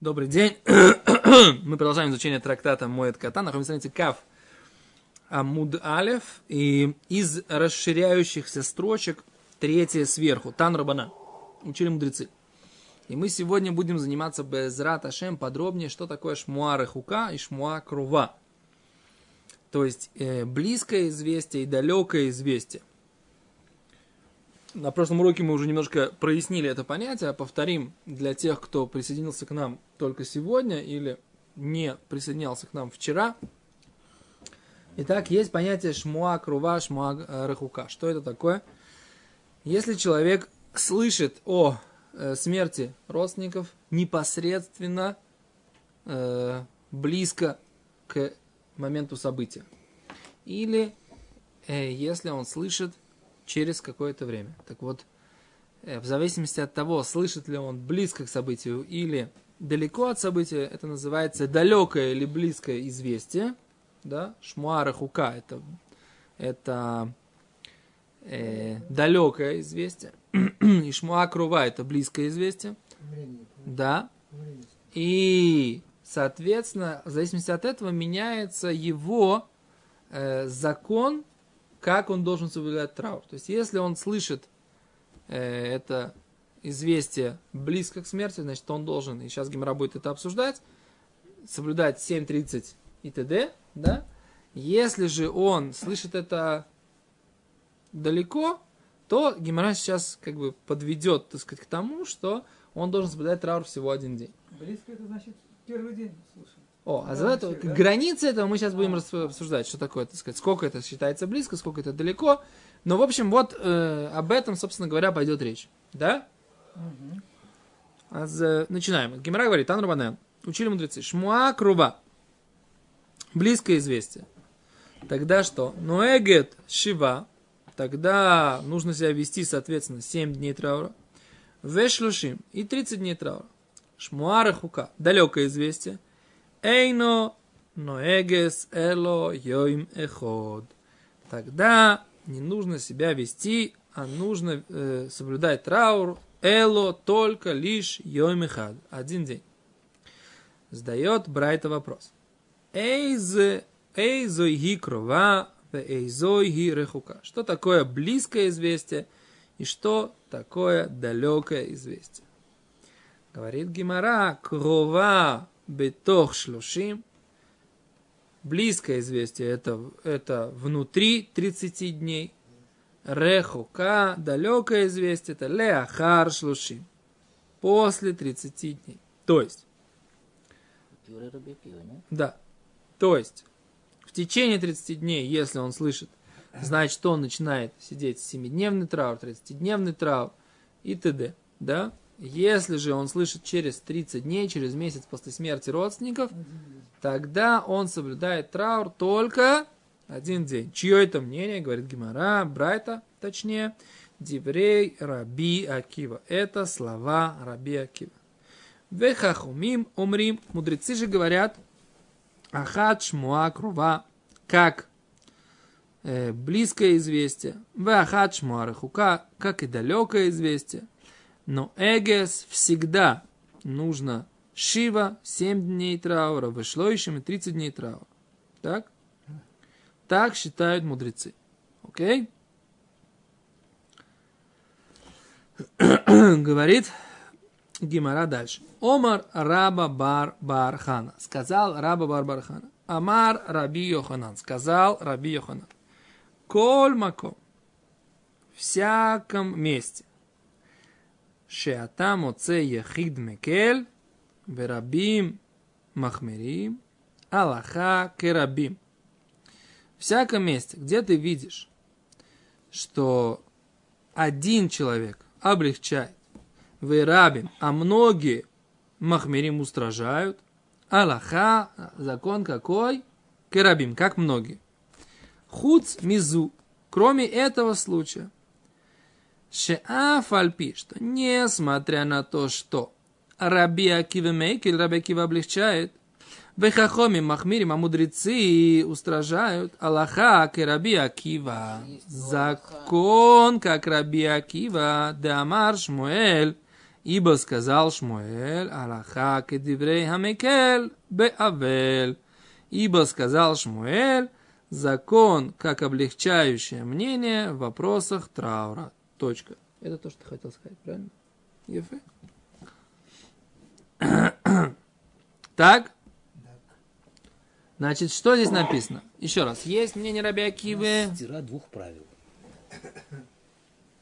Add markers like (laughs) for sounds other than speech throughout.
Добрый день. (clears throat) Мы продолжаем изучение трактата Моет Кота. Находимся на Кав Амуд Алев. И из расширяющихся строчек третье сверху. Тан Рабана. Учили мудрецы. И мы сегодня будем заниматься Безрат Ашем подробнее, что такое Шмуа Рехука и Шмуа Крува. То есть э, близкое известие и далекое известие. На прошлом уроке мы уже немножко прояснили это понятие, а повторим для тех, кто присоединился к нам только сегодня или не присоединялся к нам вчера. Итак, есть понятие шмуа крува, шмуа э, рахука. Что это такое? Если человек слышит о э, смерти родственников непосредственно э, близко к моменту события, или э, если он слышит через какое-то время. Так вот, э, в зависимости от того, слышит ли он близко к событию или далеко от события, это называется далекое или близкое известие. Да? Шмуара хука это, это э, далекое известие. (clears throat) И шмуа крува это близкое известие. Да. И, соответственно, в зависимости от этого меняется его э, закон как он должен соблюдать траур. То есть, если он слышит э, это известие близко к смерти, значит, он должен, и сейчас Гимара будет это обсуждать, соблюдать 7.30 и т.д., да? Если же он слышит это далеко, то Гимара сейчас как бы подведет, так сказать, к тому, что он должен соблюдать траур всего один день. Близко это значит первый день слушай. О, а за это, границы этого мы сейчас будем обсуждать, что такое, так сказать, сколько это считается близко, сколько это далеко. Но, в общем, вот э, об этом, собственно говоря, пойдет речь. Да? Угу. А за, начинаем. Гимара говорит, Тан Рубанен. Учили мудрецы. Шмуа круба. Близкое известие. Тогда что? Ноэгет шива. Тогда нужно себя вести, соответственно, 7 дней траура. Вешлушим. И 30 дней траура. Шмуара хука. Далекое известие. Эйно ноэгес эло йоим эход. Тогда не нужно себя вести, а нужно э, соблюдать траур эло только лишь йоим эхад. Один день. Сдает Брайта вопрос. Эйзе эйзой ги крова, эйзой ги рехука. Что такое близкое известие и что такое далекое известие? Говорит Гимара, крова бетох шлушим. Близкое известие это, это внутри 30 дней. Рехука, далекое известие, это леахар шлушим. После 30 дней. То есть. Да. То есть, в течение 30 дней, если он слышит, значит, он начинает сидеть 7-дневный траур, 30-дневный траур и т.д. Да? Если же он слышит через 30 дней, через месяц после смерти родственников, тогда он соблюдает траур только один день. Чье это мнение, говорит Гимара, Брайта, точнее, Диврей Раби Акива. Это слова Раби Акива. Вехахумим умрим. Мудрецы же говорят, Ахат шмуа крува, как э, близкое известие. Вехат шмуа рахука, как и далекое известие. Но эгес всегда нужно Шива 7 дней траура, вышло еще и 30 дней траура. Так? Так считают мудрецы. Окей? (clears throat) Говорит Гимара дальше. Омар Раба Бар Бархана. Сказал Раба Бар Бархана. Амар Раби Йоханан. Сказал Раби Йоханан. Коль маком. Всяком месте. Шеата моце ехид мекель, верабим махмерим, Аллаха керабим. Всякое всяком месте, где ты видишь, что один человек облегчает, верабим, а многие махмерим устражают, Аллаха, закон какой? Керабим, как многие. Хуц мизу, кроме этого случая – Шеаф альпи, что несмотря на то, что Раби Акива Мейкель, Раби Акива облегчает, Бехахоми Махмирим, а мудрецы устражают Аллаха, как Раби Акива. Закон, как Раби Акива, Дамар Шмуэль. Ибо сказал Шмуэль, Аллаха кедиврей хамекель беавель. Ибо сказал Шмуэль, закон как облегчающее мнение в вопросах траура. Точка. Это то, что ты хотел сказать, правильно? Ефе? (clears throat) Так? Значит, что здесь написано? Еще раз. Есть мнение Раби Акивы. Стира двух правил.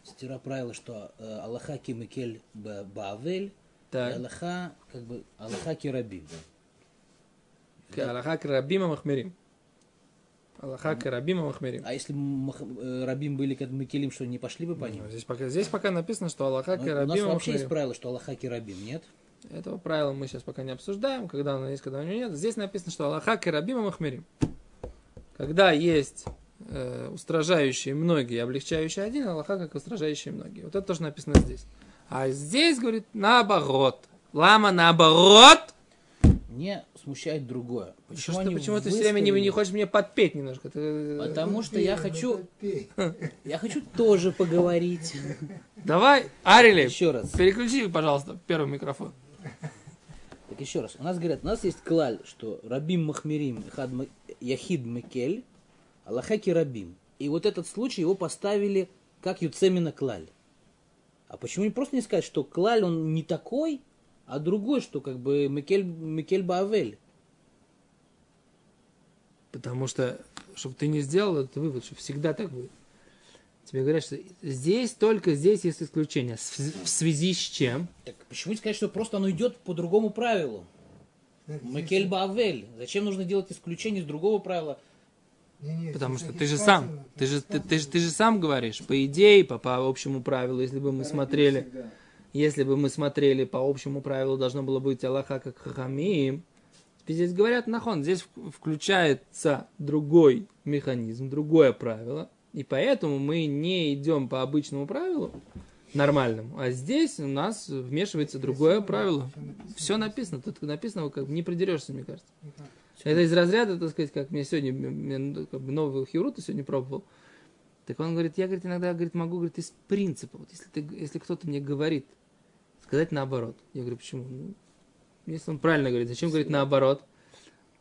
Стира правила, что э, Аллаха кимикель баавель, и Так. Аллаха, как бы, Аллаха кирабим. Аллаха Рабима Махмерим. Аллаха Рабима Махмерим. А если мах- э, рабим были как Микелим, что не пошли бы по ним? Ну, Здесь пока, здесь пока написано, что Аллаха Ну, У нас вообще есть правило, что Аллаха кирабим, нет? Этого правила мы сейчас пока не обсуждаем, когда оно есть, когда оно нет. Здесь написано, что Аллаха Рабима Махмерим. Когда есть э, устражающие многие, облегчающие один, Аллаха как устражающие многие. Вот это тоже написано здесь. А здесь, говорит, наоборот. Лама наоборот. Не смущает другое. Почему, Почему, что, почему ты все время не, не хочешь мне подпеть немножко? Ты- Потому что я хочу, я хочу тоже поговорить. Давай, Арили, Еще раз. переключи, пожалуйста, первый микрофон. Так еще раз. У нас говорят, у нас есть клаль, что Рабим Махмирим, Яхид Мекель, Аллахаки Рабим. И вот этот случай его поставили как Юцемина клаль. А почему не просто не сказать, что клаль он не такой, а другой, что как бы Мекель, Мекель Баавель. Потому что, чтобы ты не сделал этот вывод, что всегда так будет. Тебе говорят, что здесь, только здесь есть исключение. В связи с чем? Так почему не сказать, что просто оно идет по другому правилу? Мекель Баавель. Зачем нужно делать исключение из другого правила? Не, не, Потому что ты же сам, ты же, ты, написано. ты, же- ты же сам говоришь, по идее, по, по общему правилу, если бы мы смотрели, Всегда. Если бы мы смотрели по общему правилу, должно было быть Аллаха как Хахамим. Здесь говорят, нахон, здесь включается другой механизм, другое правило, и поэтому мы не идем по обычному правилу, нормальному, а здесь у нас вмешивается другое правило. Все написано, тут написано, как не придерешься, мне кажется. Это из разряда, так сказать, как мне сегодня, ну, как бы новую хирута сегодня пробовал. Так он говорит, я, говорит, иногда, говорит, могу, говорит, из принципа, вот если, ты, если кто-то мне говорит, сказать наоборот. Я говорю, почему? Ну, если он правильно говорит, зачем говорит наоборот?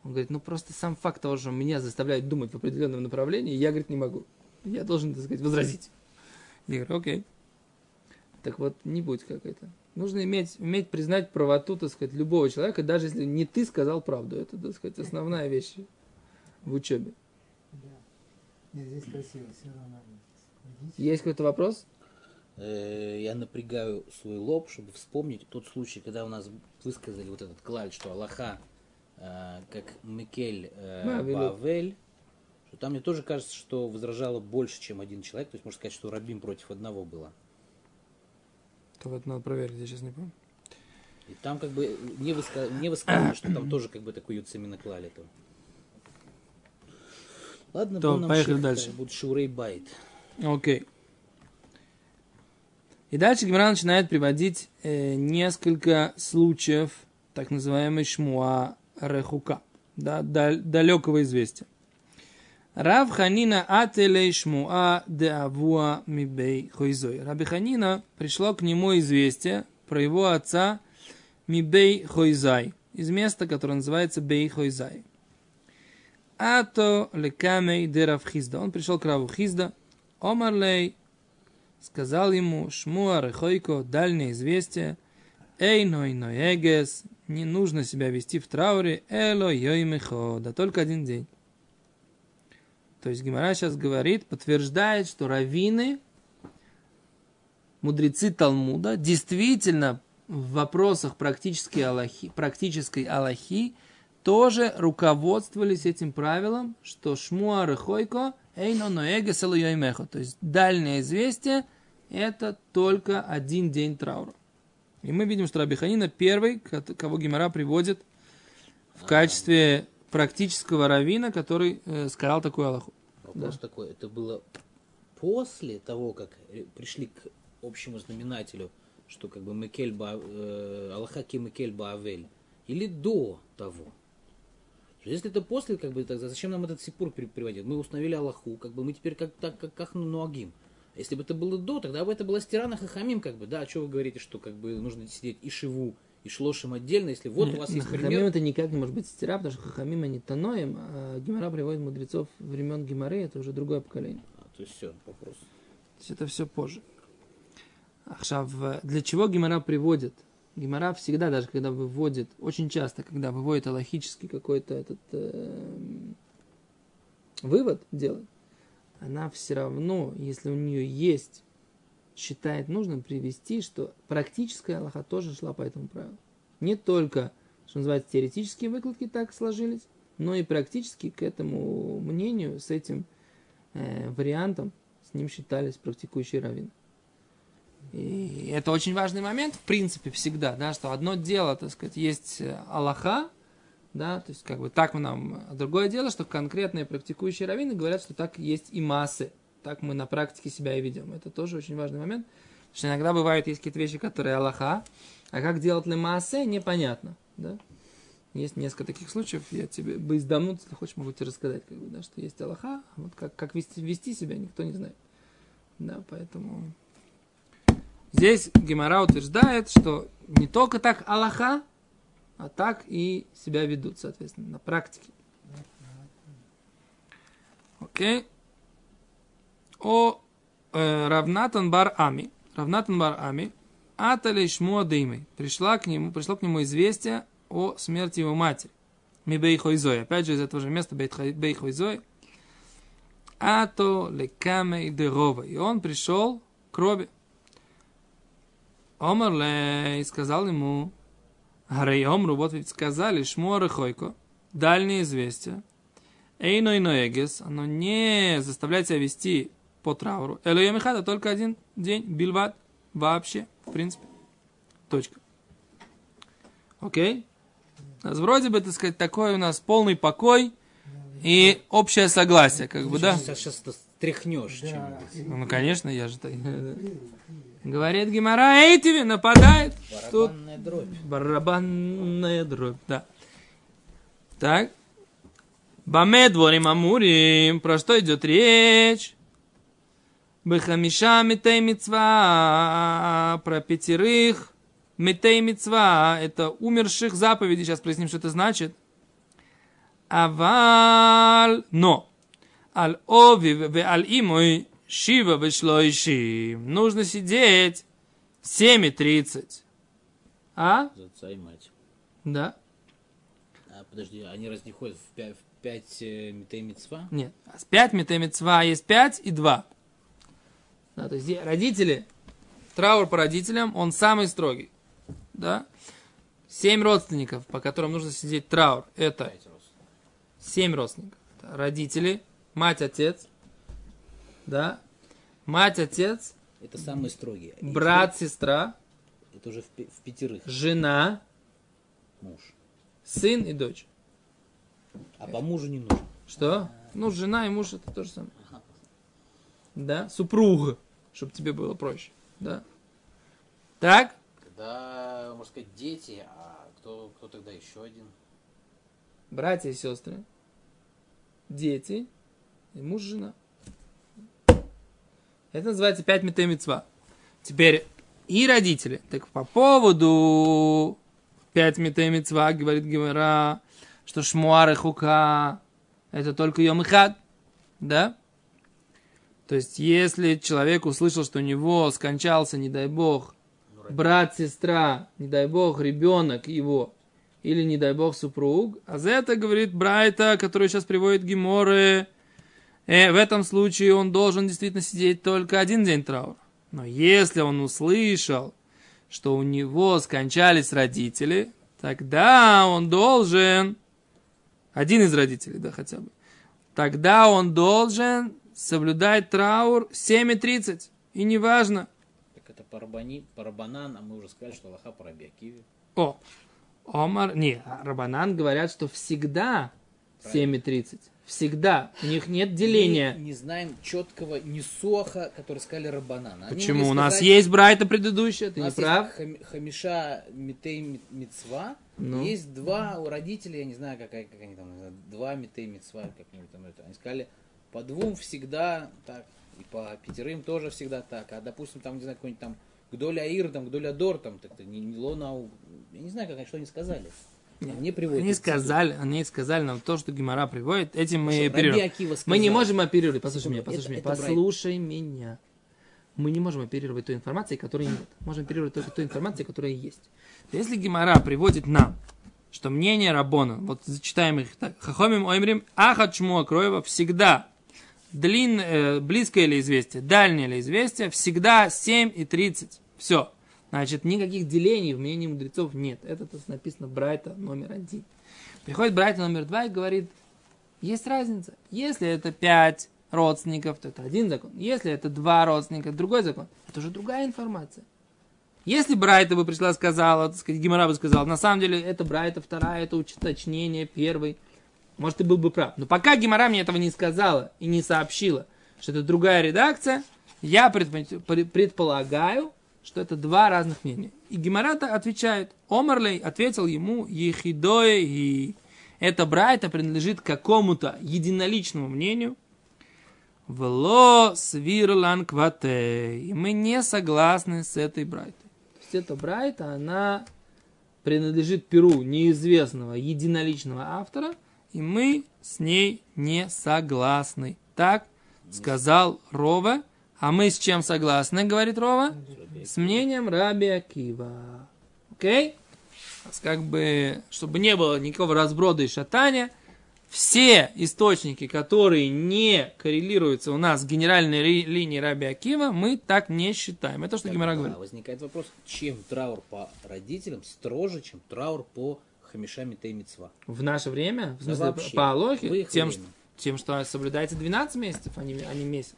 Он говорит, ну просто сам факт того, что меня заставляет думать в определенном направлении, я, говорит, не могу. Я должен, так сказать, возразить. Я говорю, окей. Так вот, не будь как это. Нужно иметь, уметь признать правоту, так сказать, любого человека, даже если не ты сказал правду. Это, так сказать, основная вещь в учебе. Да. Нет, здесь красиво, все равно. Есть какой-то вопрос? Э, Я напрягаю свой лоб, чтобы вспомнить тот случай, когда у нас высказали вот этот клаль, что Аллаха э, как Микель э. Бавель, что там мне тоже кажется, что возражало больше, чем один человек. То есть можно сказать, что Рабим против одного было. То вот надо проверить, я сейчас не помню. И там как бы не, выска... не высказали, что там тоже как бы такой Юцемина клали. То. Ладно, То, поехали ших, дальше. э, Будет Шурей Байт. Окей. И дальше Гимара начинает приводить э, несколько случаев так называемой шмуа рехука, да, дал- далекого известия. Рав Ханина ателей шмуа де авуа мибей хойзой. Раби Ханина пришло к нему известие про его отца мибей хойзай, из места, которое называется бей хойзай. Ато лекамей де Рав Хизда. Он пришел к Раву Хизда. Омарлей сказал ему Шмуа Рехойко, дальнее известие. Эй, ной, ной, эгес, не нужно себя вести в трауре, эло, йой, мехо, да только один день. То есть Гимара сейчас говорит, подтверждает, что раввины, мудрецы Талмуда, действительно в вопросах практической аллахи, практической аллахи тоже руководствовались этим правилом, что шмуа рехойко эйно ноэге мехо. То есть дальнее известие это только один день траура. И мы видим, что Рабиханина первый, кот- кого Гимара приводит в качестве практического равина, который э, сказал такую Аллаху. Вопрос такой, это было после того, как э, пришли к общему знаменателю, что как бы Микель Ба, э, Аллаха ки Микель Баавель, или до того? Если это после, как бы, так зачем нам этот сипур при- приводить? Мы установили Аллаху, как бы мы теперь как так, как, как Нуагим. Если бы это было до, тогда бы это была стирана хахамим, как бы, да, а что вы говорите, что как бы нужно сидеть и шиву, и шлошим отдельно, если вот у вас есть Хахамим пример. это никак не может быть стира, потому что Хахамим они таноем, а Гимара приводит мудрецов времен Гимары, это уже другое поколение. А, то есть все, вопрос. То есть это все позже. Ахшав, для чего Гимара приводит? Гимара всегда, даже когда выводит, очень часто, когда выводит аллахический какой-то этот э, вывод делает, она все равно, если у нее есть, считает нужным привести, что практическая Аллаха тоже шла по этому правилу. Не только, что называется, теоретические выкладки так сложились, но и практически к этому мнению, с этим э, вариантом, с ним считались практикующие раввины. И это очень важный момент, в принципе, всегда, да, что одно дело, так сказать, есть э, Аллаха, да, то есть как бы так мы нам, а другое дело, что конкретные практикующие раввины говорят, что так есть и массы, так мы на практике себя и видим. Это тоже очень важный момент, потому что иногда бывают есть какие-то вещи, которые Аллаха, а как делать лемаасе, непонятно, да. Есть несколько таких случаев, я тебе бы издамнуть, если хочешь, могу тебе рассказать, как бы, да, что есть Аллаха, а вот как, как вести, вести себя, никто не знает. Да, поэтому здесь Гемора утверждает, что не только так Аллаха, а так и себя ведут, соответственно, на практике. Окей. О э, Равнатан бар Ами. Равнатан бар Ами. Атали Шмуа. Пришла к нему, пришло к нему известие о смерти его матери. Ми Бейхойзой. Опять же, из этого же места Бейхойзой. Ато лекаме дерова. И он пришел к Робе. Омар лей сказал ему, Гарей Омру, вот ведь сказали, Шмуа Хойко, дальнее известие. Эйно и эгес, оно не заставляет себя вести по трауру. Элоем это только один день, бильват, вообще, в принципе. Точка. Окей? У вроде бы, так сказать, такой у нас полный покой и общее согласие, как бы, да? Сейчас, сейчас тряхнешь Да. Ну, конечно, я же так... Говорит Гимара, эй, тебе нападает. Тут Барабанная дробь. барабанная дробь, да. Так. Баме дворим амурим. Про что идет речь? Бехамиша митей митцва. Про пятерых митей митцва. Это умерших заповедей. Сейчас проясним, что это значит. Аваль. Но. Аль ови ве аль имой шива вышлойшим. Нужно сидеть 7.30. А? За отца и мать. Да. А, подожди, они раз не ходят в пять, в пять э, мицва? Нет. А с 5 метамицва есть 5 и 2. Да, то есть родители, траур по родителям, он самый строгий. Да? Семь родственников, по которым нужно сидеть траур. Это Пять семь родственников. Это родители, мать, отец. Да? Мать, отец, Это самые строгие. Брат, сестра, теперь Это уже в, в пятерых жена, муж. сын и дочь. А по мужу не нужно. Что? Ну, жена и муж это то же самое. Да? Супруг, чтобы тебе было проще. Да? Так? Когда, можно сказать, дети, а кто, кто тогда еще один? Братья и сестры, дети и муж, жена. Это называется пять метамицва. Теперь и родители. Так по поводу пять метамицва, говорит Гемера, что шмуар и хука это только йом и хад. Да? То есть, если человек услышал, что у него скончался, не дай бог, брат, сестра, не дай бог, ребенок его, или, не дай бог, супруг, а за это, говорит Брайта, который сейчас приводит Геморы, э, в этом случае он должен действительно сидеть только один день траура. Но если он услышал, что у него скончались родители, тогда он должен, один из родителей, да, хотя бы, тогда он должен соблюдать траур 7.30. И неважно, Так это парабани, парабанан, а мы уже сказали, что Аллаха парабиакиви. О, Омар, не, Рабанан говорят, что всегда 7.30. Всегда. У них нет деления. Мы не знаем четкого несоха, который сказали Рабанан. Они Почему? У нас сказать, есть Брайта предыдущая, у ты не нас прав? есть хам- Хамиша Митей Ми- Мицва. Ну. Есть два у родителей, я не знаю, какая, как они там, два Митей Мицва, как-нибудь там это. Они сказали, по двум всегда так. И по пятерым тоже всегда так. А допустим, там, не знаю, какой-нибудь там Гдоля Аир, там, Гдоля Дор, там, так не, не Лона, я не знаю, как, что они сказали. Мне приводят. Они этот цитат. сказали, они сказали нам то, что Гимара приводит. Этим мы оперируем. Мы не можем оперировать. Послушай меня, это- послушай меня. это. Послушай меня. Мы не можем оперировать той информацией, которой нет. Можем оперировать только той информацией, которая есть. Если Гимара приводит нам, что мнение Рабона, вот зачитаем их так, Хахомим Оймрим, Ахат Шмуа Кроева всегда длин, э, близкое ли известие, дальнее ли известие, всегда 7 и 30. Все. Значит, никаких делений в мнении мудрецов нет. Это тут написано Брайта номер один. Приходит Брайта номер два и говорит, есть разница. Если это 5 родственников, то это один закон. Если это два родственника, другой закон. Это уже другая информация. Если Брайта бы пришла сказала, так сказать, Гимара бы сказала, на самом деле это Брайта вторая, это уточнение первый, может, ты был бы прав. Но пока Гимара мне этого не сказала и не сообщила, что это другая редакция, я предпо- пре- предполагаю, что это два разных мнения. И Гимарата отвечает, Омарлей ответил ему, Ехидое и это Брайта принадлежит какому-то единоличному мнению, Вло свирлан квате. И мы не согласны с этой Брайтой. То есть эта Брайта, она принадлежит перу неизвестного единоличного автора, и мы с ней не согласны. Так сказал Рова. А мы с чем согласны, говорит Рова? С мнением Раби Акива. Окей? Есть, Как бы, чтобы не было никакого разброда и шатания, все источники, которые не коррелируются у нас с генеральной ри- линией Раби Акива, мы так не считаем. Это то, что Тогда говорит. возникает вопрос, чем траур по родителям строже, чем траур по Хамишами Теймицва? В наше время, в Да смысле, вообще, по Алохе, тем, время. что, тем, что соблюдается 12 месяцев, а не, а не месяц.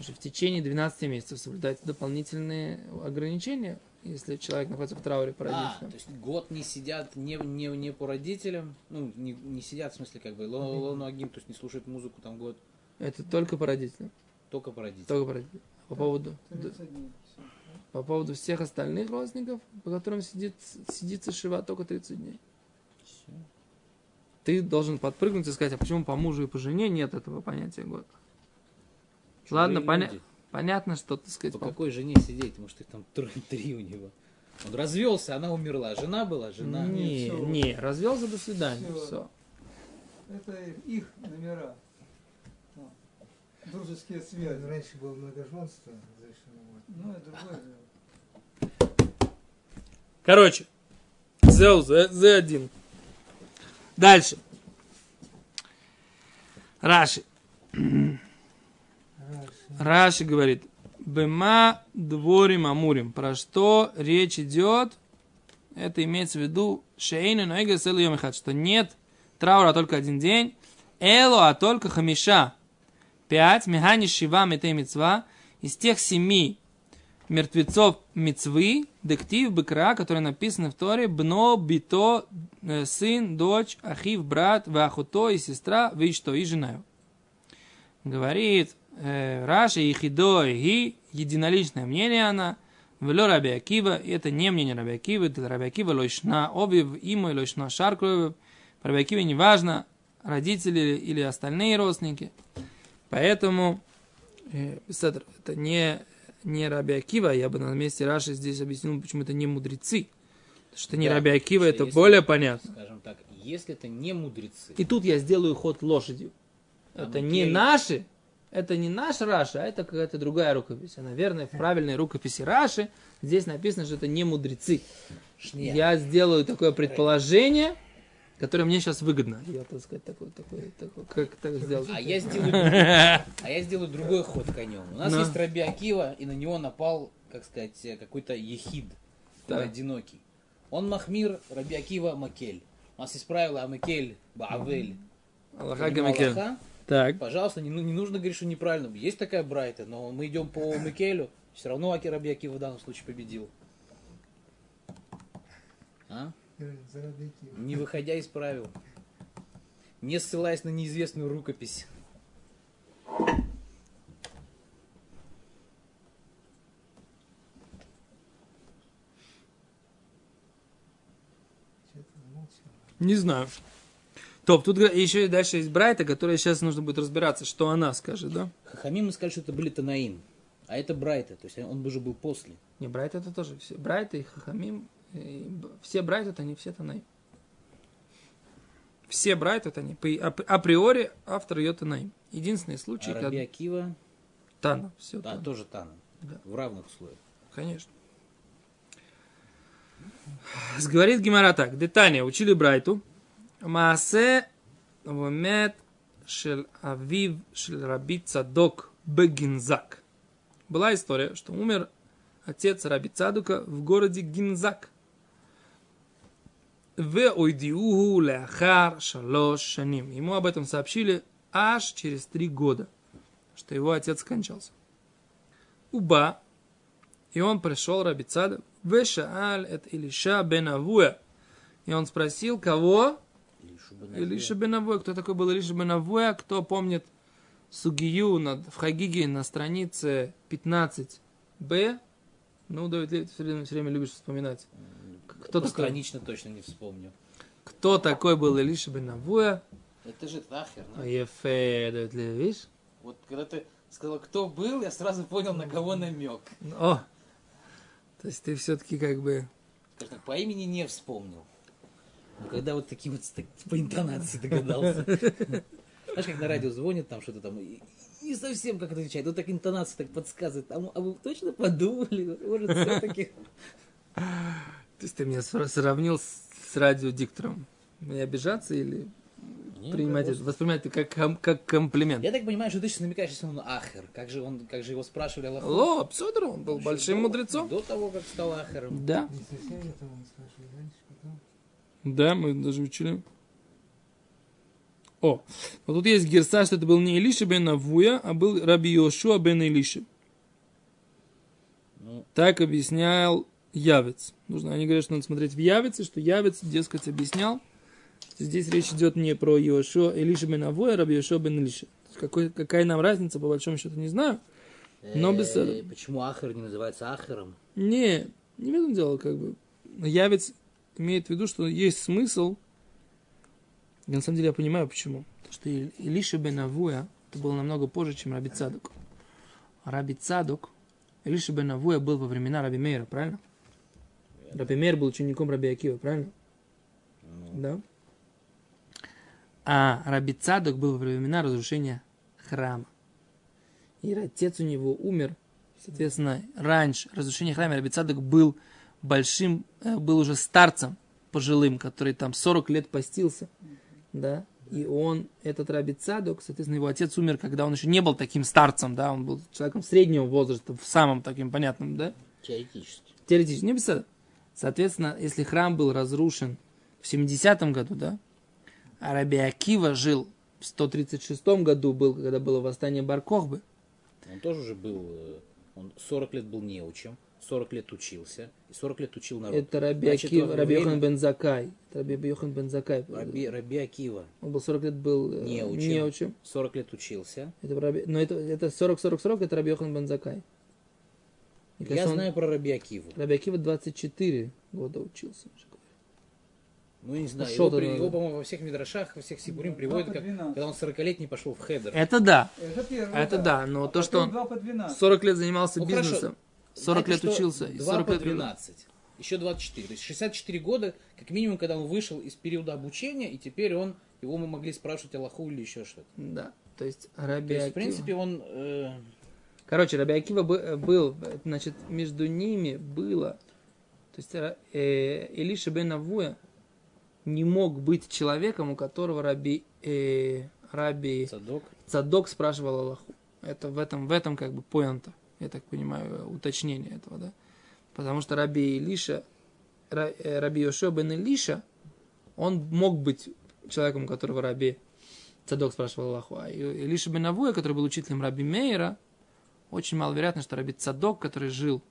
Потому что в течение 12 месяцев соблюдаются дополнительные ограничения, если человек находится в трауре по А, родителям. то есть год не сидят не, не, не по родителям, ну, не, не сидят, в смысле, как бы, ло- лону агим, то есть не слушают музыку там год, Это только по родителям. только по родителям. Только по родителям. По поводу, 30 дней. всё. по поводу всех остальных родственников, по которым сидит, сидится Шива только 30 дней. Всё. Ты должен подпрыгнуть и сказать, а почему по мужу и по жене нет этого понятия года? Ладно, поня- понятно, что, так сказать, По по- какой жене сидеть? Может, их там тр- (laughs) три у него. Он развелся, она умерла. Жена была, жена. Не, всё. не, развелся до свидания. Всё. Все. Это их номера. А, Дружеские Ну, связи. Раньше было многоженство разрешено. Ну, это другое дело. Короче, Зел, Z1. Дальше. Раши. (clears throat) Раши говорит, Бема дворим амурим. Про что речь идет? Это имеется в виду Шейну Ноэга Селу что нет траура только один день, Эло, а только хамиша. Пять, Механи Шива Метей Мицва, из тех семи мертвецов Мицвы, дектив Бекра, которые написаны в Торе, Бно, Бито, э, сын, дочь, Ахив, брат, Вахуто и сестра, вы что, и жена. Говорит э, Раши и Хидо и единоличное мнение она, Вело Раби Акива, это не мнение Раби Акива, это Раби Акива лойшна обив, имо и лойшна шаркровив. Раби Акиве не важно, родители или остальные родственники. Поэтому, э, это не, не Раби Акива, я бы на месте Раши здесь объяснил, почему это не мудрецы. Потому что не Да, Раби Акива, это если- более понятно. Скажем так, если это не мудрецы, И тут я сделаю ход лошадью. А это мы не наши, это не наш Раши, а это какая-то другая рукопись. А, наверное, в правильной рукописи Раши здесь написано, что это не мудрецы. Шня. Я сделаю такое предположение, которое мне сейчас выгодно. Я, так сказать, такой, такой, такой, как так сделать? А я сделаю, (laughs) а я сделаю другой ход конем. У нас Ну. есть Раби Акива, и на него напал, как сказать, какой-то ехид, Так. одинокий. Он Махмир, Раби Акива Макель. У нас есть правило Амакель, Баавель. Аллаха. Аллаха. Так. Пожалуйста, не, не нужно говорить, что неправильно. Есть такая Брайта, но мы идем по Микелю. Все равно Акива в данном случае победил. А? Не выходя из правил. Не ссылаясь на неизвестную рукопись. Не знаю. Топ, тут еще и дальше есть Брайта, которая сейчас нужно будет разбираться, что она скажет, да? Хахамим мы сказали, что это были Танаим. А это Брайта, то есть он уже был после. Не, Брайт это тоже все. Брайт и Хахамим, и все Брайт это не все Танаим. Все Брайт это не. Априори автор ее Танаим. Единственный случай, А когда... Раби Акива, Тана, все да, тоже Тана. Да. В равных условиях. Конечно. Говорит Гимара так. Детания учили Брайту. Маасе вомет шел авив шел раби Цадок бегинзак. Была история, что умер отец раби Цадука в городе Гинзак. В ойдиуху ляхар шалош шаним. Ему об этом сообщили аж через три года, что его отец скончался. Уба, и он пришел Раби Цада, Вешааль это Илиша бен Авуя. И он спросил, кого? Илиша бен Авуя. Кто такой был Илиша бен Авуя? Кто помнит Сугию над, в Хагиге на странице 15б? Ну, Давид Левит все время, все время любишь вспоминать. Кто такой? Постранично точно не вспомню. Кто такой был Илиша бен Авуя? Это же Тахер, А, Ефе, Давид Левит, видишь? Вот когда ты сказал, кто был, я сразу понял, на кого намек. О! То есть ты все-таки как бы... Скажем так, по имени не вспомнил. Но когда вот такие вот так, по интонации догадался. Знаешь, как на радио звонят, там что-то там, и не совсем как отвечает. Вот так интонация так подсказывает. А, а вы точно подумали? Может, все-таки... То есть ты меня сра- сравнил с, с радиодиктором. Мне обижаться или принимать это, воспринимать это как, ком- как комплимент? Я так понимаю, что ты сейчас намекаешь, если он Ахер. Как же, он, как же его спрашивали Аллаху? Ло, Псодор, он был большим До- мудрецом. До того, как стал Ахером. Да, Не совсем это он спрашивал раньше, потом. Да, мы даже учили. О, вот тут есть герса, что это был не Илиша бен Авуя, а был Раби Йошуа бен Илиша. Ну, Так объяснял Явец. Нужно, они говорят, что надо смотреть в Явице, что Явец, дескать, объяснял. Здесь речь идет не про Йошуа Илиша бен Авуя, а Раби Йошуа бен Илиша. Какой, какая нам разница, по большому счету, не знаю. Но без э, этого. Почему Ахер не называется Ахером? Не, не в этом дело, как бы. Явец имеет в виду, что есть смысл. И на самом деле я понимаю, почему. Потому что Илиша бен Авуя, это было намного позже, чем Раби Цадок. Раби Цадок, Илиша бен Авуя был во времена Раби Мейра, правильно? Раби Мейр был учеником Раби Акива, правильно? Да. А Раби Цадок был во времена разрушения храма. И отец у него умер, соответственно, раньше разрушения храма Раби Цадок был большим, э, был уже старцем пожилым, который там 40 лет постился, да, и он, этот Раби Цадок, соответственно, его отец умер, когда он еще не был таким старцем, да, он был человеком среднего возраста, в самом таким понятном, да, Теоретически. теоретически, не без. Соответственно, если храм был разрушен в 70-м году, да, а Раби Акива жил в 136 году, был, когда было восстание Баркохбы, Он тоже уже был, э, он 40 лет был неучем, 40 лет учился, и 40 лет учил народ. это Раби Значит, Акива, Раби время- Йохан бен Закай, это Раби Йохан бен Закай, Раби, Раби Акива он был 40 лет был э, Неучим. неучим. 40 лет учился. Это Раби- но это, это 40-40-40, это Раби Йохан бен Закай. И, Я кажется, он- знаю про Раби Акиву. Раби Акива 24 года учился. Ну, я не знаю, Пошел его, при- его, по-моему, во всех мидрашах, во всех сибурим приводят, как, 12. когда он 40-летний пошел в хедер. Это да, Это первое. это да, но А то, что он два по 12. 40 лет занимался Ну, хорошо. Бизнесом, 40 Знаете, лет учился, и 2 40 по лет... 12. Еще 24. То есть 64 года, как минимум, когда он вышел из периода обучения, и теперь он, его мы могли спрашивать Аллаху или еще что-то. Да, то есть То Раби есть, в принципе, он... э, Короче, Раби Акива бы- был, значит, между ними было, то есть э, Илиша бен Авуя не мог быть человеком, у которого Раби, э, Раби Цадок. Цадок спрашивал Аллаху. Это в этом, в этом как бы поинта, я так понимаю, уточнение этого, да? Потому что Раби Илиша, э, Раби Йошуа бен Илиша, он мог быть человеком, которого Раби Цадок спрашивал Аллаху. А Илиша бен Авуя, который был учителем Раби Мейера, очень маловероятно, что Раби Цадок, который жил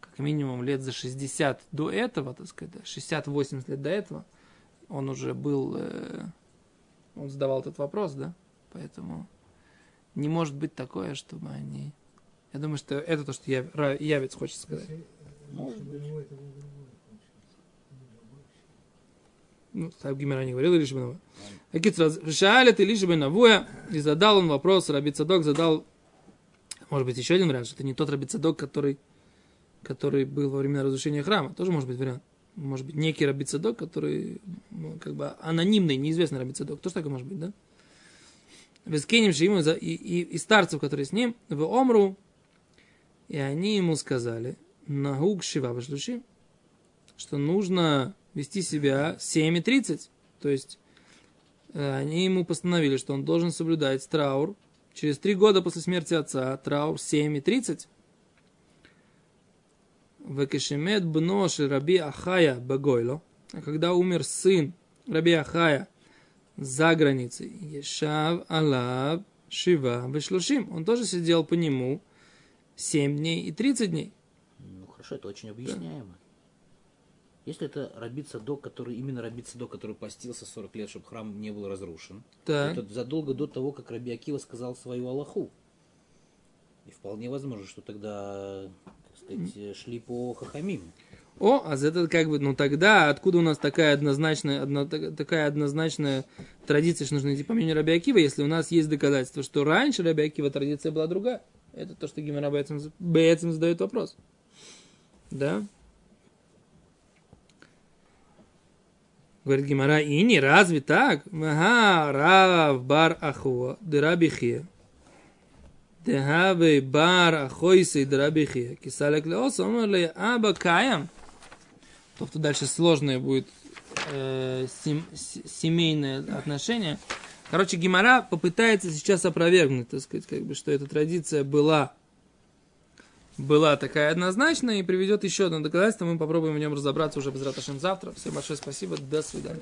как минимум лет за 60 до этого, так сказать, да, 60-80 лет до этого, он уже был, э, он задавал этот вопрос, да, поэтому не может быть такое, чтобы они... Я думаю, что это то, что я, Явец хочет сказать. Если, если бы у него это был другой, получается. Ну, так Гимера не говорил Илиша бен Авуя. Акицра, Шаалет Илиша бен Авуя, и задал он вопрос, Раби Цадок задал, может быть, еще один вариант, что это не тот Раби Цадок, который, который был во время разрушения храма. Тоже может быть вариант. Может быть, некий Раби Цадок, который ну, как бы анонимный, неизвестный Раби Цадок. Тоже такое может быть, да? Вескеним ему и, и, и старцев, которые с ним, в Омру, и они ему сказали, наук шива вышлющи, что нужно вести себя 7.30. То есть э, они ему постановили, что он должен соблюдать траур. Через три года после смерти отца траур 7.30. Векешемет бноши раби Ахая Багойло. А когда умер сын раби Ахая за границей, Ешав Алаб Шива Вешлушим. Он тоже сидел по нему 7 дней и 30 дней. Ну хорошо, это очень объясняемо. Если это Раби Цадок, который именно Раби Цадок, который постился 40 лет, чтобы храм не был разрушен, Так. это задолго до того, как Раби Акива сказал свою Аллаху. И вполне возможно, что тогда, так сказать, шли по Хахамим. О, а за это как бы, ну тогда откуда у нас такая однозначная, одно, так- такая однозначная традиция, что нужно идти по мнению Раби Акива, если у нас есть доказательства, что раньше Раби Акива традиция была другая. Это то, что Гимара Бейцем, задает вопрос. Да? Говорит Гимара, и не разве так? Ага, рав бар ахуа, дераби хия. Дехаве бар ахойсей дераби хия. Кисалек леоса, омер ле аба каям. То, что дальше сложное будет э, сем- семейное отношение. Короче, Гимара попытается сейчас опровергнуть, так сказать, как бы, что эта традиция была, была такая однозначная и приведет еще одно доказательство. Мы попробуем в нем разобраться уже без раташем завтра. Всем большое спасибо. До свидания.